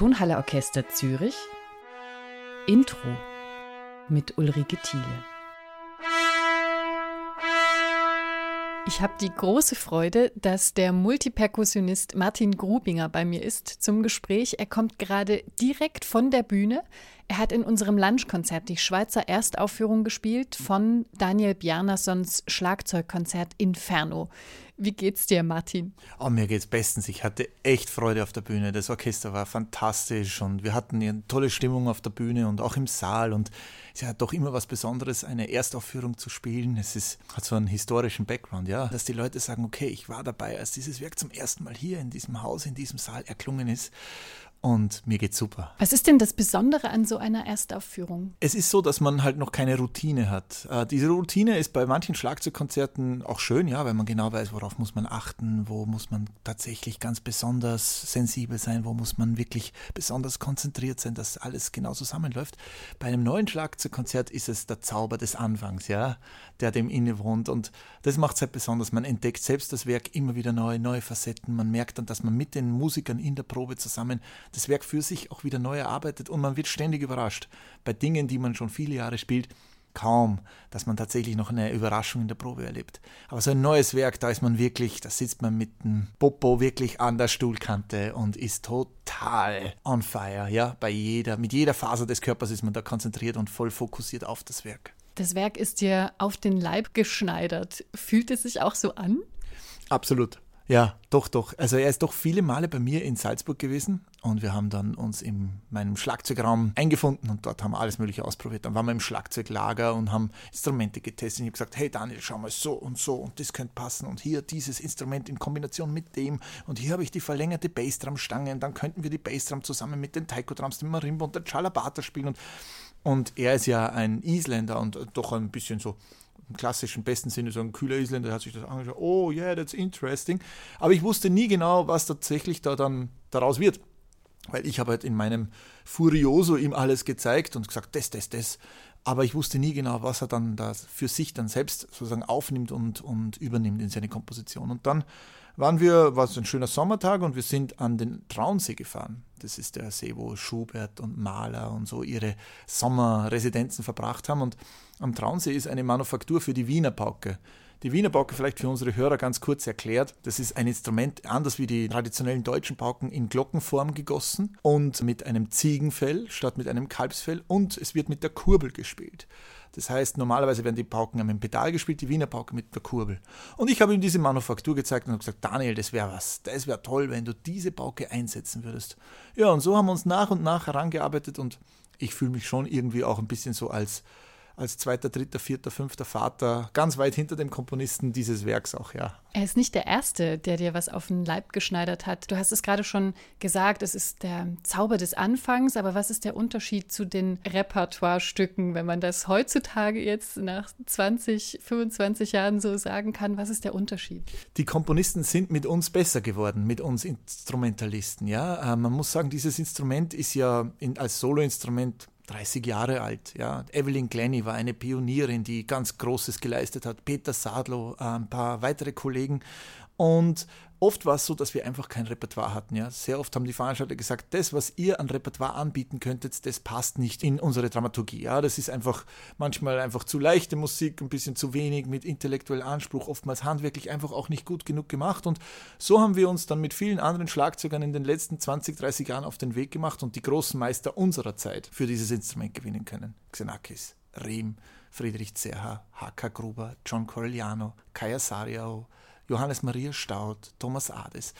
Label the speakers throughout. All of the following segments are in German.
Speaker 1: Tonhalle Orchester Zürich Intro mit Ulrike Thiele. Ich habe die große Freude, dass der Multiperkussionist Martin Grubinger bei mir ist zum Gespräch. Er kommt gerade direkt von der Bühne. Er hat in unserem Lunchkonzert die Schweizer Erstaufführung gespielt von Daniel Bjarnasons Schlagzeugkonzert Inferno. Wie geht's dir, Martin?
Speaker 2: Oh, mir geht's bestens. Ich hatte echt Freude auf der Bühne. Das Orchester war fantastisch und wir hatten eine tolle Stimmung auf der Bühne und auch im Saal. Und es ja doch immer was Besonderes, eine Erstaufführung zu spielen. Es ist, hat so einen historischen Background, ja. Dass die Leute sagen, okay, ich war dabei, als dieses Werk zum ersten Mal hier in diesem Haus, in diesem Saal erklungen ist und mir geht's super.
Speaker 1: Was ist denn das Besondere an so einer Erstaufführung?
Speaker 2: Es ist so, dass man halt noch keine Routine hat. Äh, diese Routine ist bei manchen Schlagzeugkonzerten auch schön, ja, weil man genau weiß, worauf muss man achten, wo muss man tatsächlich ganz besonders sensibel sein, wo muss man wirklich besonders konzentriert sein, dass alles genau zusammenläuft. Bei einem neuen Schlagzeugkonzert ist es der Zauber des Anfangs, ja, der dem innewohnt und das macht es halt besonders. Man entdeckt selbst das Werk immer wieder neu, neue Facetten. Man merkt dann, dass man mit den Musikern in der Probe zusammen das Werk für sich auch wieder neu erarbeitet und man wird ständig überrascht. Bei Dingen, die man schon viele Jahre spielt, kaum, dass man tatsächlich noch eine Überraschung in der Probe erlebt. Aber so ein neues Werk, da ist man wirklich, da sitzt man mit dem Popo wirklich an der Stuhlkante und ist total on fire, ja, bei jeder, mit jeder Faser des Körpers ist man da konzentriert und voll fokussiert auf das Werk.
Speaker 1: Das Werk ist dir auf den Leib geschneidert. Fühlt es sich auch so an?
Speaker 2: Absolut. Ja, doch, doch. Also er ist doch viele Male bei mir in Salzburg gewesen und wir haben dann uns in meinem Schlagzeugraum eingefunden und dort haben wir alles Mögliche ausprobiert. Dann waren wir im Schlagzeuglager und haben Instrumente getestet. Ich habe gesagt, hey Daniel, schau mal so und so und das könnte passen und hier dieses Instrument in Kombination mit dem und hier habe ich die verlängerte Bassdrum-Stange und dann könnten wir die Bassdrum zusammen mit den Taiko-Drums, dem Marimba und der Chalabata spielen und, und er ist ja ein Isländer und doch ein bisschen so im klassischen besten Sinne so ein kühler Isländer, der hat sich das angeschaut, oh yeah, that's interesting. Aber ich wusste nie genau, was tatsächlich da dann daraus wird. Weil ich habe halt in meinem Furioso ihm alles gezeigt und gesagt, das, das, das. Aber ich wusste nie genau, was er dann da für sich dann selbst sozusagen aufnimmt und, und übernimmt in seine Komposition. Und dann waren wir, war es ein schöner Sommertag und wir sind an den Traunsee gefahren. Das ist der See, wo Schubert und Mahler und so ihre Sommerresidenzen verbracht haben. Und am Traunsee ist eine Manufaktur für die Wiener Pauke. Die Wiener Pauke vielleicht für unsere Hörer ganz kurz erklärt. Das ist ein Instrument, anders wie die traditionellen deutschen Pauken, in Glockenform gegossen und mit einem Ziegenfell statt mit einem Kalbsfell und es wird mit der Kurbel gespielt. Das heißt, normalerweise werden die Pauken am Pedal gespielt, die Wiener Pauke mit der Kurbel. Und ich habe ihm diese Manufaktur gezeigt und habe gesagt, Daniel, das wäre was. Das wäre toll, wenn du diese Pauke einsetzen würdest. Ja, und so haben wir uns nach und nach herangearbeitet und ich fühle mich schon irgendwie auch ein bisschen so als als zweiter, dritter, vierter, fünfter Vater, ganz weit hinter dem Komponisten dieses Werks auch, ja.
Speaker 1: Er ist nicht der Erste, der dir was auf den Leib geschneidert hat. Du hast es gerade schon gesagt, es ist der Zauber des Anfangs, aber was ist der Unterschied zu den Repertoirestücken, wenn man das heutzutage jetzt nach 20, 25 Jahren so sagen kann? Was ist der Unterschied?
Speaker 2: Die Komponisten sind mit uns besser geworden, mit uns Instrumentalisten, ja. Äh, man muss sagen, dieses Instrument ist ja in, als Soloinstrument 30 Jahre alt. Ja. Evelyn Glenny war eine Pionierin, die ganz Großes geleistet hat. Peter Sadlo, äh, ein paar weitere Kollegen. Und oft war es so, dass wir einfach kein Repertoire hatten. Ja. Sehr oft haben die Veranstalter gesagt, das, was ihr an Repertoire anbieten könntet, das passt nicht in unsere Dramaturgie. Ja. Das ist einfach manchmal einfach zu leichte Musik, ein bisschen zu wenig mit intellektuellem Anspruch, oftmals handwerklich einfach auch nicht gut genug gemacht. Und so haben wir uns dann mit vielen anderen Schlagzeugern in den letzten 20, 30 Jahren auf den Weg gemacht und die großen Meister unserer Zeit für dieses Instrument gewinnen können. Xenakis, Riem, Friedrich Zerha, H.K. Gruber, John Corigliano, Kaya Sariao, Johannes Maria Staud, Thomas Ades,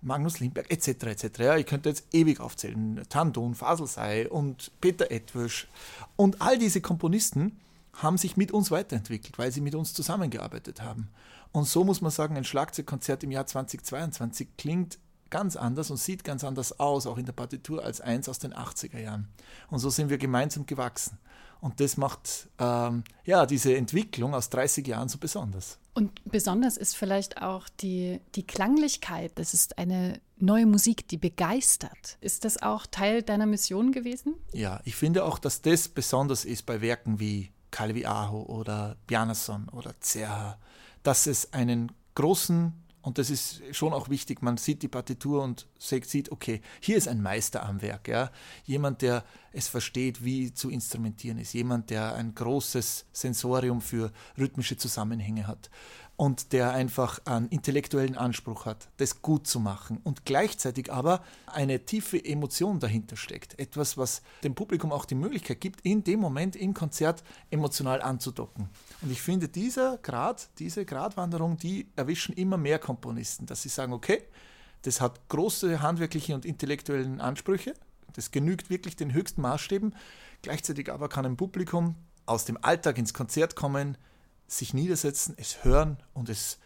Speaker 2: Magnus Lindberg etc. etc. Ja, ich könnte jetzt ewig aufzählen. Tandun, Faselsei und Peter Edwisch. Und all diese Komponisten haben sich mit uns weiterentwickelt, weil sie mit uns zusammengearbeitet haben. Und so muss man sagen, ein Schlagzeugkonzert im Jahr 2022 klingt ganz anders und sieht ganz anders aus, auch in der Partitur, als eins aus den 80er Jahren. Und so sind wir gemeinsam gewachsen. Und das macht ähm, ja diese Entwicklung aus 30 Jahren so besonders.
Speaker 1: Und besonders ist vielleicht auch die, die Klanglichkeit. Das ist eine neue Musik, die begeistert. Ist das auch Teil deiner Mission gewesen?
Speaker 2: Ja, ich finde auch, dass das besonders ist bei Werken wie Calvi Aho oder Bjarnason oder Zerha, dass es einen großen Und das ist schon auch wichtig. Man sieht die Partitur und sieht, okay, hier ist ein Meister am Werk. Ja? Jemand, der es versteht, wie zu instrumentieren ist. Jemand, der ein großes Sensorium für rhythmische Zusammenhänge hat und der einfach einen intellektuellen Anspruch hat, das gut zu machen und gleichzeitig aber eine tiefe Emotion dahinter steckt. Etwas, was dem Publikum auch die Möglichkeit gibt, in dem Moment im Konzert emotional anzudocken. Und ich finde, dieser Grad, diese Gratwanderung, die erwischen immer mehr Komponisten, dass sie sagen, okay, das hat große handwerkliche und intellektuellen Ansprüche, das genügt wirklich den höchsten Maßstäben, gleichzeitig aber kann ein Publikum aus dem Alltag ins Konzert kommen, sich niedersetzen, es hören und es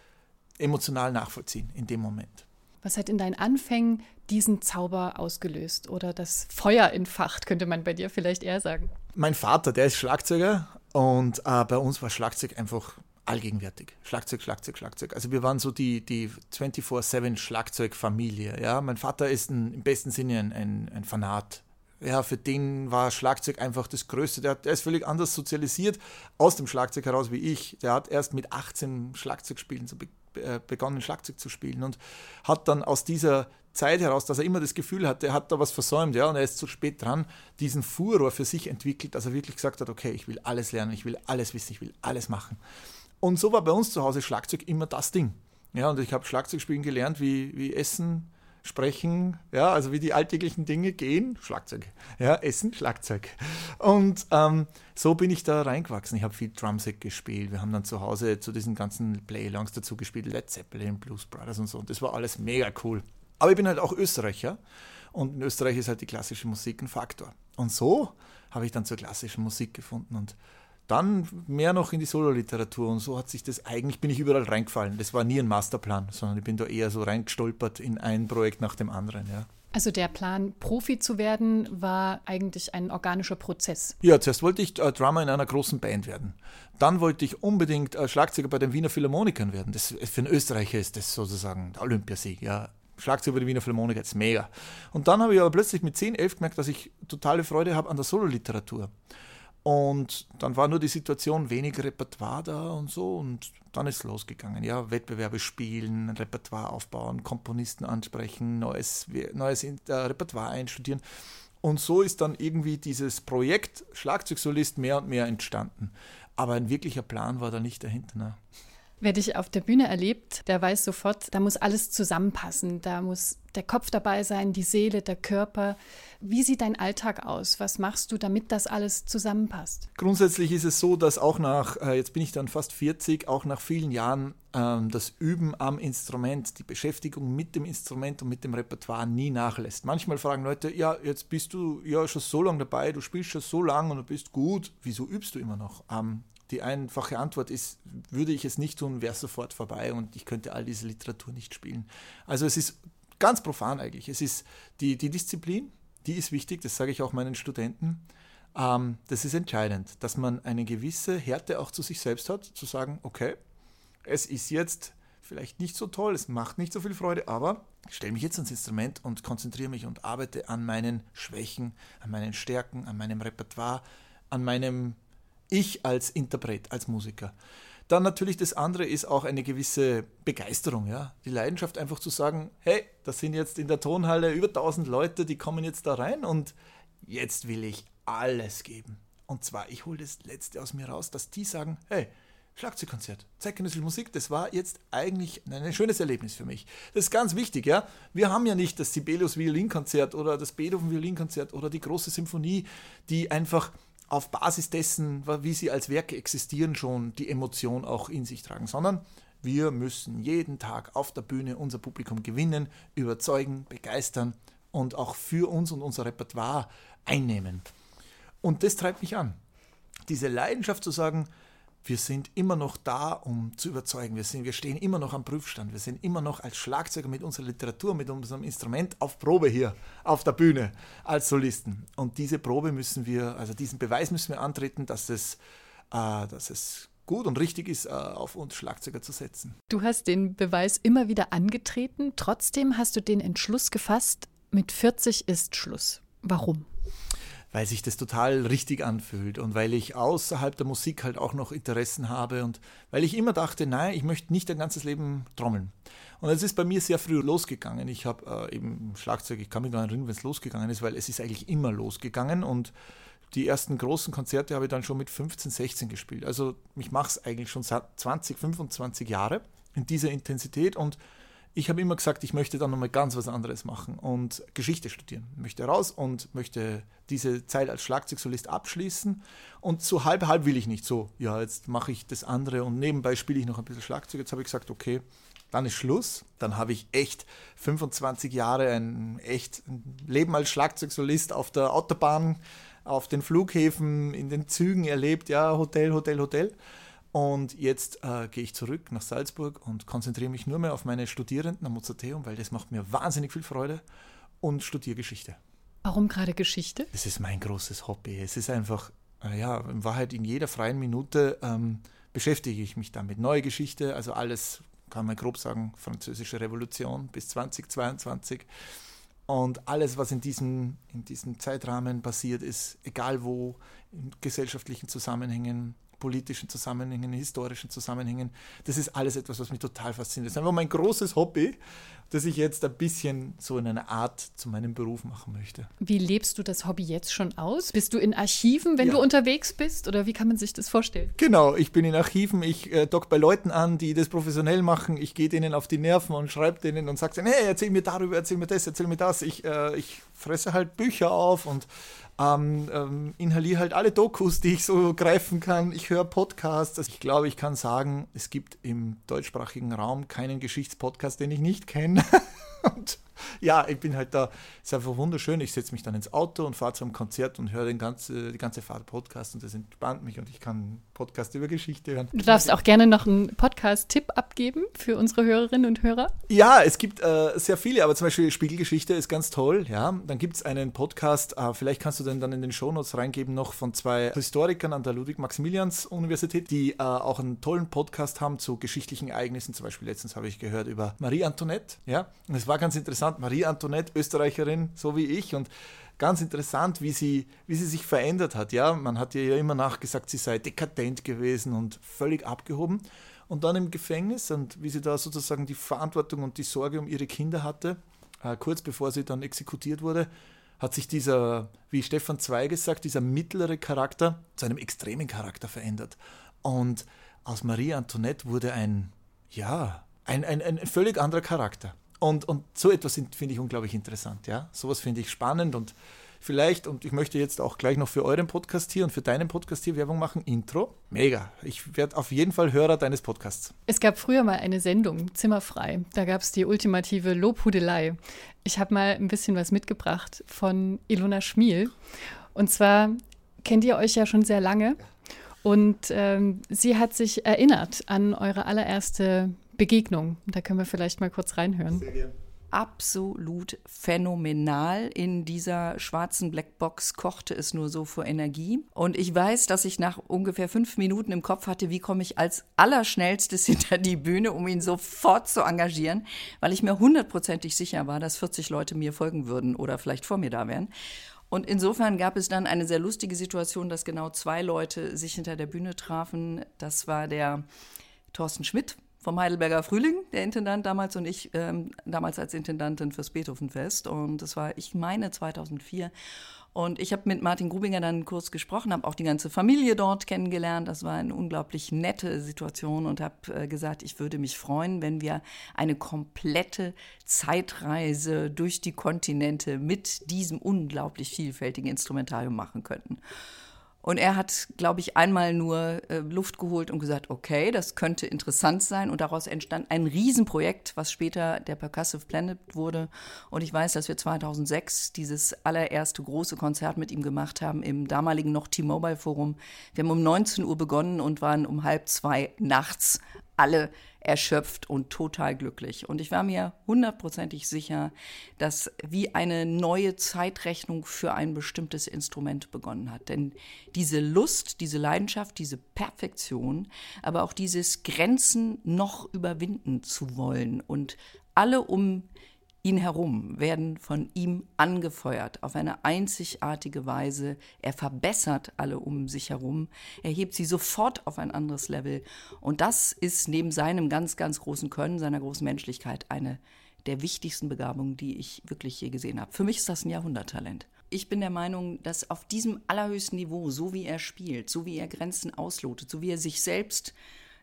Speaker 2: emotional nachvollziehen in dem Moment.
Speaker 1: Was hat in deinen Anfängen diesen Zauber ausgelöst oder das Feuer entfacht, könnte man bei dir vielleicht eher sagen?
Speaker 2: Mein Vater, der ist Schlagzeuger und äh, bei uns war Schlagzeug einfach allgegenwärtig. Schlagzeug, Schlagzeug, Schlagzeug. Also wir waren so die, die 24-7 Schlagzeugfamilie. Ja? Mein Vater ist ein, im besten Sinne ein, ein, ein Fanat ja, für den war Schlagzeug einfach das Größte. Der, der ist völlig anders sozialisiert aus dem Schlagzeug heraus wie ich. Der hat erst mit 18 Schlagzeugspielen so be äh, begonnen, Schlagzeug zu spielen und hat dann aus dieser Zeit heraus, dass er immer das Gefühl hatte, er hat da was versäumt, ja, und er ist zu spät dran, diesen Furor für sich entwickelt, dass er wirklich gesagt hat, okay, ich will alles lernen, ich will alles wissen, ich will alles machen. Und so war bei uns zu Hause Schlagzeug immer das Ding. Ja, und ich habe Schlagzeug spielen gelernt, wie, wie Essen, sprechen, ja, also wie die alltäglichen Dinge gehen, Schlagzeug, ja, Essen, Schlagzeug. Und ähm, so bin ich da reingewachsen. Ich habe viel Drumset gespielt. Wir haben dann zu Hause zu diesen ganzen Playlongs dazu gespielt, Led Zeppelin, Blues Brothers und so. Und das war alles mega cool. Aber ich bin halt auch Österreicher und in Österreich ist halt die klassische Musik ein Faktor. Und so habe ich dann zur klassischen Musik gefunden und dann mehr noch in die Sololiteratur und so hat sich das eigentlich, bin ich überall reingefallen. Das war nie ein Masterplan, sondern ich bin da eher so reingestolpert in ein Projekt nach dem anderen, ja.
Speaker 1: Also der Plan, Profi zu werden, war eigentlich ein organischer Prozess.
Speaker 2: Ja, zuerst wollte ich äh, Drummer in einer großen Band werden. Dann wollte ich unbedingt äh, Schlagzeuger bei den Wiener Philharmonikern werden. Das, für einen Österreicher ist das sozusagen der Olympiasieg, ja. Schlagzeug bei den Wiener Philharmoniker ist mega. Und dann habe ich aber plötzlich mit 10, 11 gemerkt, dass ich totale Freude habe an der Sololiteratur. Und dann war nur die Situation, wenig Repertoire da und so. Und dann ist losgegangen. Ja, Wettbewerbe spielen, Repertoire aufbauen, Komponisten ansprechen, neues, neues äh, Repertoire einstudieren. Und so ist dann irgendwie dieses Projekt Schlagzeugsolist mehr und mehr entstanden. Aber ein wirklicher Plan war da nicht dahinter. Ne?
Speaker 1: Wer dich auf der Bühne erlebt, der weiß sofort, da muss alles zusammenpassen. Da muss der Kopf dabei sein, die Seele, der Körper. Wie sieht dein Alltag aus? Was machst du, damit das alles zusammenpasst?
Speaker 2: Grundsätzlich ist es so, dass auch nach, äh, jetzt bin ich dann fast 40, auch nach vielen Jahren ähm, das Üben am Instrument, die Beschäftigung mit dem Instrument und mit dem Repertoire nie nachlässt. Manchmal fragen Leute, ja, jetzt bist du ja schon so lange dabei, du spielst schon so lange und du bist gut, wieso übst du immer noch? Die einfache Antwort ist, würde ich es nicht tun, wäre sofort vorbei und ich könnte all diese Literatur nicht spielen. Also es ist ganz profan eigentlich. Es ist die, die Disziplin, die ist wichtig, das sage ich auch meinen Studenten. Ähm, das ist entscheidend, dass man eine gewisse Härte auch zu sich selbst hat, zu sagen, okay, es ist jetzt vielleicht nicht so toll, es macht nicht so viel Freude, aber ich stelle mich jetzt ans Instrument und konzentriere mich und arbeite an meinen Schwächen, an meinen Stärken, an meinem Repertoire, an meinem ich als Interpret, als Musiker. Dann natürlich das andere ist auch eine gewisse Begeisterung, ja. Die Leidenschaft einfach zu sagen, hey, das sind jetzt in der Tonhalle über 1000 Leute, die kommen jetzt da rein und jetzt will ich alles geben. Und zwar, ich hole das Letzte aus mir raus, dass die sagen, hey, Schlagzeugkonzert, zeitgenössische Musik, das war jetzt eigentlich ein schönes Erlebnis für mich. Das ist ganz wichtig, ja. Wir haben ja nicht das Sibelius Violinkonzert oder das Beethoven Violinkonzert oder die große Symphonie, die einfach auf Basis dessen, wie sie als Werke existieren, schon die Emotion auch in sich tragen, sondern wir müssen jeden Tag auf der Bühne unser Publikum gewinnen, überzeugen, begeistern und auch für uns und unser Repertoire einnehmen. Und das treibt mich an. Diese Leidenschaft zu sagen, wir sind immer noch da, um zu überzeugen. Wir, sind, wir stehen immer noch am Prüfstand. Wir sind immer noch als Schlagzeuger mit unserer Literatur, mit unserem Instrument auf Probe hier auf der Bühne als Solisten. Und diese Probe müssen wir, also diesen Beweis müssen wir antreten, dass es, äh, dass es gut und richtig ist, äh, auf uns Schlagzeuger zu setzen.
Speaker 1: Du hast den Beweis immer wieder angetreten. Trotzdem hast du den Entschluss gefasst, mit 40 ist Schluss. Warum?
Speaker 2: Weil sich das total richtig anfühlt und weil ich außerhalb der Musik halt auch noch Interessen habe und weil ich immer dachte, nein, ich möchte nicht ein ganzes Leben trommeln. Und es ist bei mir sehr früh losgegangen. Ich habe äh, eben Schlagzeug, ich kann mich nicht erinnern, wenn es losgegangen ist, weil es ist eigentlich immer losgegangen und die ersten großen Konzerte habe ich dann schon mit 15, 16 gespielt. Also ich mache es eigentlich schon seit 20, 25 Jahre in dieser Intensität und ich habe immer gesagt, ich möchte dann nochmal ganz was anderes machen und Geschichte studieren. Möchte raus und möchte diese Zeit als Schlagzeugsolist abschließen. Und so halb, halb will ich nicht so, ja, jetzt mache ich das andere und nebenbei spiele ich noch ein bisschen Schlagzeug. Jetzt habe ich gesagt, okay, dann ist Schluss. Dann habe ich echt 25 Jahre ein echt Leben als Schlagzeugsolist auf der Autobahn, auf den Flughäfen, in den Zügen erlebt. Ja, Hotel, Hotel, Hotel. Und jetzt äh, gehe ich zurück nach Salzburg und konzentriere mich nur mehr auf meine Studierenden am Mozarteum, weil das macht mir wahnsinnig viel Freude und studiere Geschichte.
Speaker 1: Warum gerade Geschichte?
Speaker 2: Das ist mein großes Hobby. Es ist einfach, äh, ja, in Wahrheit in jeder freien Minute ähm, beschäftige ich mich damit. Neue Geschichte, also alles, kann man grob sagen, französische Revolution bis 2022. Und alles, was in diesem, in diesem Zeitrahmen passiert ist, egal wo, in gesellschaftlichen Zusammenhängen, politischen Zusammenhängen, historischen Zusammenhängen. Das ist alles etwas, was mich total fasziniert. Das ist einfach mein großes Hobby, das ich jetzt ein bisschen so in einer Art zu meinem Beruf machen möchte.
Speaker 1: Wie lebst du das Hobby jetzt schon aus? Bist du in Archiven, wenn ja. du unterwegs bist? Oder wie kann man sich das vorstellen?
Speaker 2: Genau, ich bin in Archiven, ich äh, dock bei Leuten an, die das professionell machen. Ich gehe denen auf die Nerven und schreibe denen und sage hey, erzähl mir darüber, erzähl mir das, erzähl mir das. Ich, äh, ich fresse halt Bücher auf und ähm, ähm, inhaliere halt alle Dokus, die ich so greifen kann. Ich höre Podcasts. Ich glaube, ich kann sagen, es gibt im deutschsprachigen Raum keinen Geschichtspodcast, den ich nicht kenne. Und ja, ich bin halt da, ist einfach wunderschön. Ich setze mich dann ins Auto und fahre zu einem Konzert und höre den ganze, die ganze Fahrt Podcast und das entspannt mich und ich kann Podcast über Geschichte hören.
Speaker 1: Du darfst auch gerne noch einen Podcast-Tipp abgeben für unsere Hörerinnen und Hörer.
Speaker 2: Ja, es gibt äh, sehr viele, aber zum Beispiel Spiegelgeschichte ist ganz toll. Ja, dann gibt es einen Podcast, äh, vielleicht kannst du den dann in den Shownotes reingeben, noch von zwei Historikern an der Ludwig-Maximilians-Universität, die äh, auch einen tollen Podcast haben zu geschichtlichen Ereignissen. Zum Beispiel letztens habe ich gehört über Marie Antoinette. Ja, und es war ganz interessant. Marie Antoinette, Österreicherin, so wie ich und ganz interessant, wie sie, wie sie sich verändert hat. Ja, man hat ihr ja immer nachgesagt, sie sei dekadent gewesen und völlig abgehoben. Und dann im Gefängnis und wie sie da sozusagen die Verantwortung und die Sorge um ihre Kinder hatte, äh, kurz bevor sie dann exekutiert wurde, hat sich dieser, wie Stefan Zweig sagt, dieser mittlere Charakter zu einem extremen Charakter verändert. Und aus Marie Antoinette wurde ein, ja, ein, ein, ein völlig anderer Charakter. Und, und so etwas finde ich unglaublich interessant. Ja? Sowas finde ich spannend und vielleicht, und ich möchte jetzt auch gleich noch für euren Podcast hier und für deinen Podcast hier Werbung machen, Intro. Mega. Ich werde auf jeden Fall Hörer deines Podcasts.
Speaker 1: Es gab früher mal eine Sendung, Zimmerfrei. Da gab es die ultimative Lobhudelei. Ich habe mal ein bisschen was mitgebracht von Ilona Schmiel. Und zwar kennt ihr euch ja schon sehr lange. Und ähm, sie hat sich erinnert an eure allererste Begegnung. Da können wir vielleicht mal kurz reinhören. Sehr gerne
Speaker 3: absolut phänomenal. In dieser schwarzen Blackbox kochte es nur so vor Energie. Und ich weiß, dass ich nach ungefähr fünf Minuten im Kopf hatte, wie komme ich als Allerschnellstes hinter die Bühne, um ihn sofort zu engagieren, weil ich mir hundertprozentig sicher war, dass 40 Leute mir folgen würden oder vielleicht vor mir da wären. Und insofern gab es dann eine sehr lustige Situation, dass genau zwei Leute sich hinter der Bühne trafen. Das war der Thorsten Schmidt, vom Heidelberger Frühling, der Intendant damals und ich ähm, damals als Intendantin fürs Beethovenfest. Und das war, ich meine, 2004. Und ich habe mit Martin Grubinger dann kurz gesprochen, habe auch die ganze Familie dort kennengelernt. Das war eine unglaublich nette Situation und habe äh, gesagt, ich würde mich freuen, wenn wir eine komplette Zeitreise durch die Kontinente mit diesem unglaublich vielfältigen Instrumentarium machen könnten. Und er hat, glaube ich, einmal nur äh, Luft geholt und gesagt, okay, das könnte interessant sein. Und daraus entstand ein Riesenprojekt, was später der Percussive Planet wurde. Und ich weiß, dass wir 2006 dieses allererste große Konzert mit ihm gemacht haben im damaligen noch T-Mobile Forum. Wir haben um 19 Uhr begonnen und waren um halb zwei nachts alle erschöpft und total glücklich. Und ich war mir hundertprozentig sicher, dass wie eine neue Zeitrechnung für ein bestimmtes Instrument begonnen hat. Denn diese Lust, diese Leidenschaft, diese Perfektion, aber auch dieses Grenzen noch überwinden zu wollen und alle um ihn herum werden von ihm angefeuert auf eine einzigartige Weise. Er verbessert alle um sich herum. Er hebt sie sofort auf ein anderes Level. Und das ist neben seinem ganz, ganz großen Können, seiner großen Menschlichkeit eine der wichtigsten Begabungen, die ich wirklich je gesehen habe. Für mich ist das ein Jahrhunderttalent. Ich bin der Meinung, dass auf diesem allerhöchsten Niveau, so wie er spielt, so wie er Grenzen auslotet, so wie er sich selbst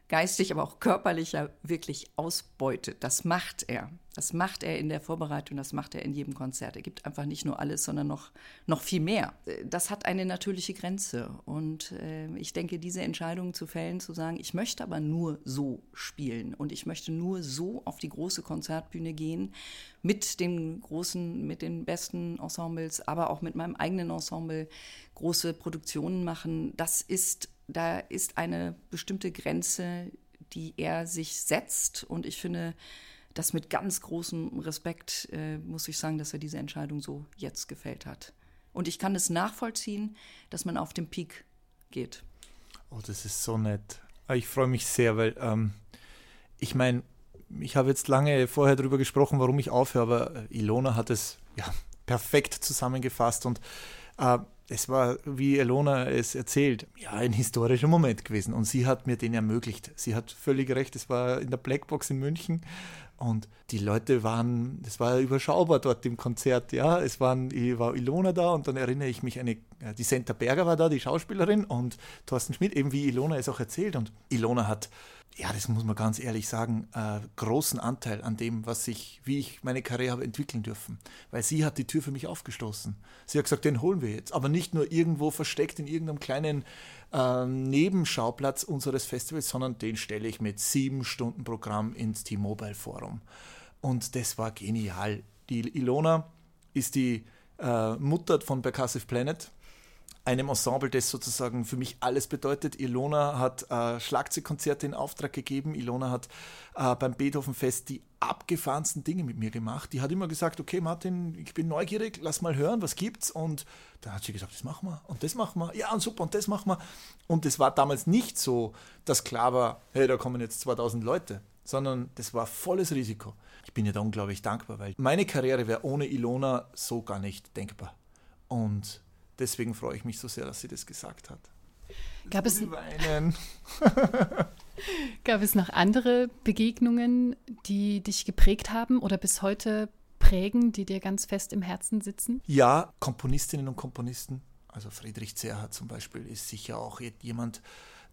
Speaker 3: geistig, aber auch körperlicher wirklich ausbeutet. Das macht er. Das macht er in der Vorbereitung, das macht er in jedem Konzert. Er gibt einfach nicht nur alles, sondern noch, noch viel mehr. Das hat eine natürliche Grenze. Und äh, ich denke, diese Entscheidung zu fällen, zu sagen, ich möchte aber nur so spielen und ich möchte nur so auf die große Konzertbühne gehen, mit den großen, mit den besten Ensembles, aber auch mit meinem eigenen Ensemble große Produktionen machen, das ist da ist eine bestimmte Grenze, die er sich setzt. Und ich finde, das mit ganz großem Respekt äh, muss ich sagen, dass er diese Entscheidung so jetzt gefällt hat. Und ich kann es nachvollziehen, dass man auf den Peak geht.
Speaker 2: Oh, das ist so nett. Ah, ich freue mich sehr, weil ähm, ich meine, ich habe jetzt lange vorher darüber gesprochen, warum ich aufhöre, aber Ilona hat es ja, perfekt zusammengefasst und äh, es war, wie Elona es erzählt, ja, ein historischer Moment gewesen. Und sie hat mir den ermöglicht. Sie hat völlig recht, es war in der Blackbox in München. Und die Leute waren, es war überschaubar dort im Konzert, ja. Es waren, war Ilona da und dann erinnere ich mich, eine, die Senta Berger war da, die Schauspielerin und Thorsten Schmidt, eben wie Ilona es auch erzählt. Und Ilona hat ja, das muss man ganz ehrlich sagen, äh, großen Anteil an dem, was ich, wie ich meine Karriere habe entwickeln dürfen. Weil sie hat die Tür für mich aufgestoßen. Sie hat gesagt, den holen wir jetzt. Aber nicht nur irgendwo versteckt in irgendeinem kleinen äh, Nebenschauplatz unseres Festivals, sondern den stelle ich mit sieben Stunden Programm ins T-Mobile Forum. Und das war genial. Die Ilona ist die äh, Mutter von Percussive Planet einem Ensemble, das sozusagen für mich alles bedeutet. Ilona hat äh, Schlagzeugkonzerte in Auftrag gegeben. Ilona hat äh, beim Beethovenfest die abgefahrensten Dinge mit mir gemacht. Die hat immer gesagt, okay Martin, ich bin neugierig, lass mal hören, was gibt's? Und dann hat sie gesagt, das machen wir und das machen wir. Ja, und super, und das machen wir. Und es war damals nicht so, dass klar war, hey, da kommen jetzt 2000 Leute, sondern das war volles Risiko. Ich bin ihr da unglaublich dankbar, weil meine Karriere wäre ohne Ilona so gar nicht denkbar. Und deswegen freue ich mich so sehr, dass sie das gesagt hat.
Speaker 1: Gab es, gab es noch andere Begegnungen, die dich geprägt haben oder bis heute prägen, die dir ganz fest im Herzen sitzen?
Speaker 2: Ja, Komponistinnen und Komponisten. Also Friedrich Zerhardt zum Beispiel ist sicher auch jemand,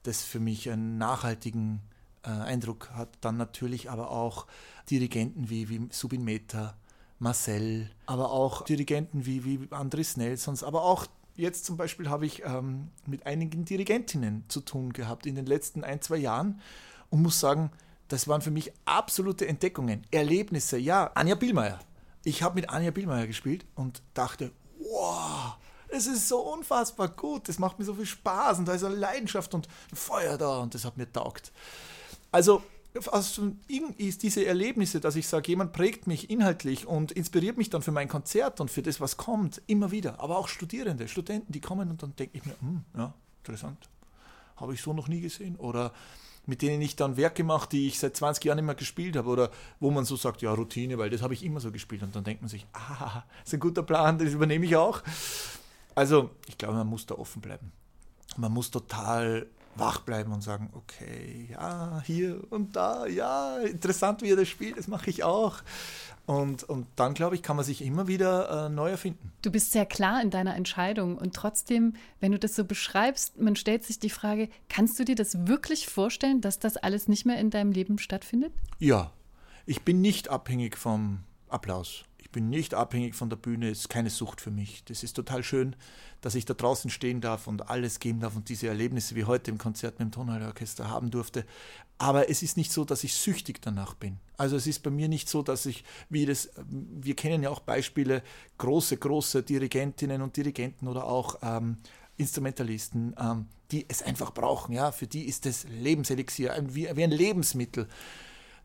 Speaker 2: das für mich einen nachhaltigen äh, Eindruck hat. Dann natürlich aber auch Dirigenten wie, wie Subin Mehta, Marcel, aber auch Dirigenten wie, wie Andres Nelsons, aber auch jetzt zum Beispiel habe ich ähm, mit einigen Dirigentinnen zu tun gehabt in den letzten ein, zwei Jahren und muss sagen, das waren für mich absolute Entdeckungen, Erlebnisse. Ja, Anja Bielmeier. Ich habe mit Anja Bielmeier gespielt und dachte, wow, es ist so unfassbar gut, das macht mir so viel Spaß und da ist eine Leidenschaft und Feuer da und das hat mir taugt. Also also ist diese Erlebnisse, dass ich sage, jemand prägt mich inhaltlich und inspiriert mich dann für mein Konzert und für das, was kommt, immer wieder. Aber auch Studierende, Studenten, die kommen und dann denke ich mir, hm, ja, interessant, habe ich so noch nie gesehen. Oder mit denen ich dann Werke mache, die ich seit 20 Jahren immer gespielt habe oder wo man so sagt, ja, Routine, weil das habe ich immer so gespielt. Und dann denkt man sich, ah, ist ein guter Plan, das übernehme ich auch. Also, ich glaube, man muss da offen bleiben. Man muss total wach bleiben und sagen, okay, ja, hier und da, ja, interessant, wie er das spielt, das mache ich auch. Und, und dann, glaube ich, kann man sich immer wieder äh, neu erfinden.
Speaker 1: Du bist sehr klar in deiner Entscheidung und trotzdem, wenn du das so beschreibst, man stellt sich die Frage, kannst du dir das wirklich vorstellen, dass das alles nicht mehr in deinem Leben stattfindet?
Speaker 2: Ja, ich bin nicht abhängig vom Applaus bin nicht abhängig von der Bühne, ist keine Sucht für mich. Das ist total schön, dass ich da draußen stehen darf und alles geben darf und diese Erlebnisse wie heute im Konzert mit dem Tonhalleorchester haben durfte. Aber es ist nicht so, dass ich süchtig danach bin. Also es ist bei mir nicht so, dass ich, wie das, wir kennen ja auch Beispiele, große, große Dirigentinnen und Dirigenten oder auch ähm, Instrumentalisten, ähm, die es einfach brauchen. Ja, für die ist das Lebenselixier wie, wie ein Lebensmittel.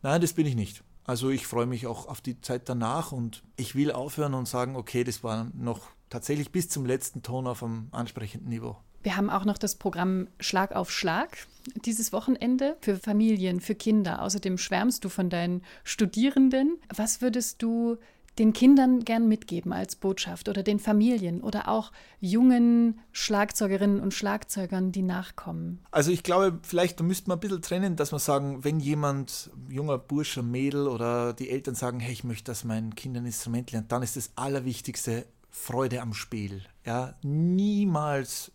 Speaker 2: Nein, das bin ich nicht. Also ich freue mich auch auf die Zeit danach und ich will aufhören und sagen, okay, das war noch tatsächlich bis zum letzten Ton auf einem ansprechenden Niveau.
Speaker 1: Wir haben auch noch das Programm Schlag auf Schlag dieses Wochenende für Familien, für Kinder. Außerdem schwärmst du von deinen Studierenden. Was würdest du den Kindern gern mitgeben als Botschaft oder den Familien oder auch jungen Schlagzeugerinnen und Schlagzeugern, die nachkommen?
Speaker 2: Also ich glaube, vielleicht müsste man ein bisschen trennen, dass man sagen, wenn jemand, junger Bursche, Mädel oder die Eltern sagen, hey, ich möchte, dass mein Kind ein Instrument lernt, dann ist das Allerwichtigste Freude am Spiel. Ja, niemals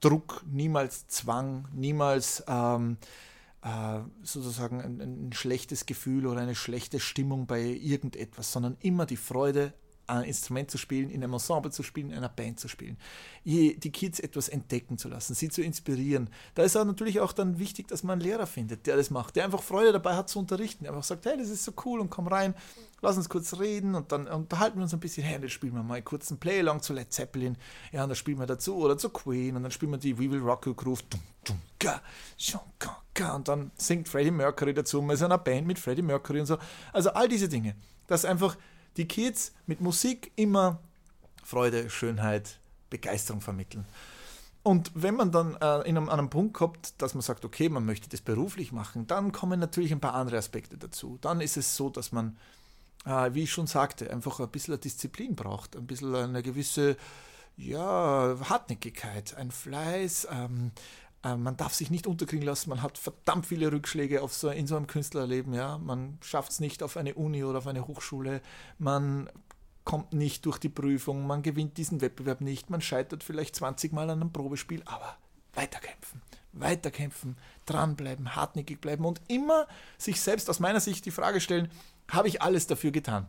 Speaker 2: Druck, niemals Zwang, niemals ähm, äh, sozusagen ein, ein, schlechtes Gefühl oder eine schlechte Stimmung bei irgendetwas, sondern immer die Freude ein Instrument zu spielen, in einem Ensemble zu spielen, in einer Band zu spielen, die Kids etwas entdecken zu lassen, sie zu inspirieren. Da ist auch natürlich auch dann wichtig, dass man einen Lehrer findet, der das macht, der einfach Freude dabei hat zu unterrichten, der einfach sagt, hey, das ist so cool und komm rein, lass uns kurz reden und dann unterhalten wir uns ein bisschen, hey, dann spielen wir mal kurz einen Play-Along zu Led Zeppelin, ja, und dann spielen wir dazu oder zu Queen und dann spielen wir die We Will Rock You Groove, und dann singt Freddie Mercury dazu, man ist in einer Band mit Freddie Mercury und so. Also all diese Dinge, dass einfach die Kids mit Musik immer Freude, Schönheit, Begeisterung vermitteln. Und wenn man dann äh, in einem, an einem Punkt kommt, dass man sagt, okay, man möchte das beruflich machen, dann kommen natürlich ein paar andere Aspekte dazu. Dann ist es so, dass man, äh, wie ich schon sagte, einfach ein bisschen Disziplin braucht, ein bisschen eine gewisse ja, Hartnäckigkeit, ein Fleiß, ähm, äh, man darf sich nicht unterkriegen lassen, man hat verdammt viele Rückschläge auf so, in so einem Künstlerleben, ja. Man schafft es nicht auf eine Uni oder auf eine Hochschule, man kommt nicht durch die Prüfung, man gewinnt diesen Wettbewerb nicht, man scheitert vielleicht 20 Mal an einem Probespiel, aber weiterkämpfen, weiterkämpfen, dranbleiben, hartnäckig bleiben und immer sich selbst aus meiner Sicht die Frage stellen, habe ich alles dafür getan?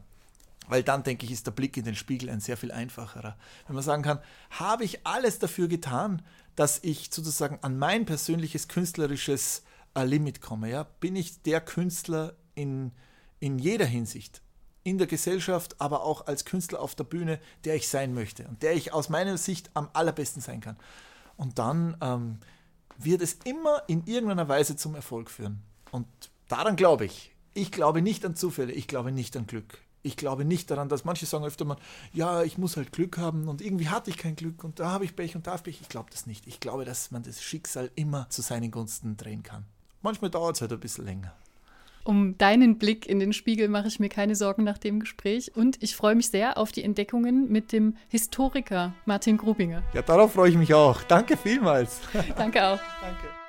Speaker 2: Weil dann, denke ich, ist der Blick in den Spiegel ein sehr viel einfacherer. Wenn man sagen kann, habe ich alles dafür getan, dass ich sozusagen an mein persönliches künstlerisches äh, Limit komme. Ja? Bin ich der Künstler in, in jeder Hinsicht, in der Gesellschaft, aber auch als Künstler auf der Bühne, der ich sein möchte und der ich aus meiner Sicht am allerbesten sein kann. Und dann ähm, wird es immer in irgendeiner Weise zum Erfolg führen. Und daran glaube ich. Ich glaube nicht an Zufälle, ich glaube nicht an Glück ich glaube nicht daran, dass manche sagen öfter mal, ja, ich muss halt Glück haben und irgendwie hatte ich kein Glück und da habe ich Pech und da habe ich Pech. Ich glaube das nicht. Ich glaube, dass man das Schicksal immer zu seinen Gunsten drehen kann. Manchmal dauert es halt ein bisschen länger.
Speaker 1: Um deinen Blick in den Spiegel mache ich mir keine Sorgen nach dem Gespräch und ich freue mich sehr auf die Entdeckungen mit dem Historiker Martin Grubinger.
Speaker 2: Ja, darauf freue ich mich auch. Danke vielmals.
Speaker 1: Danke auch. Danke.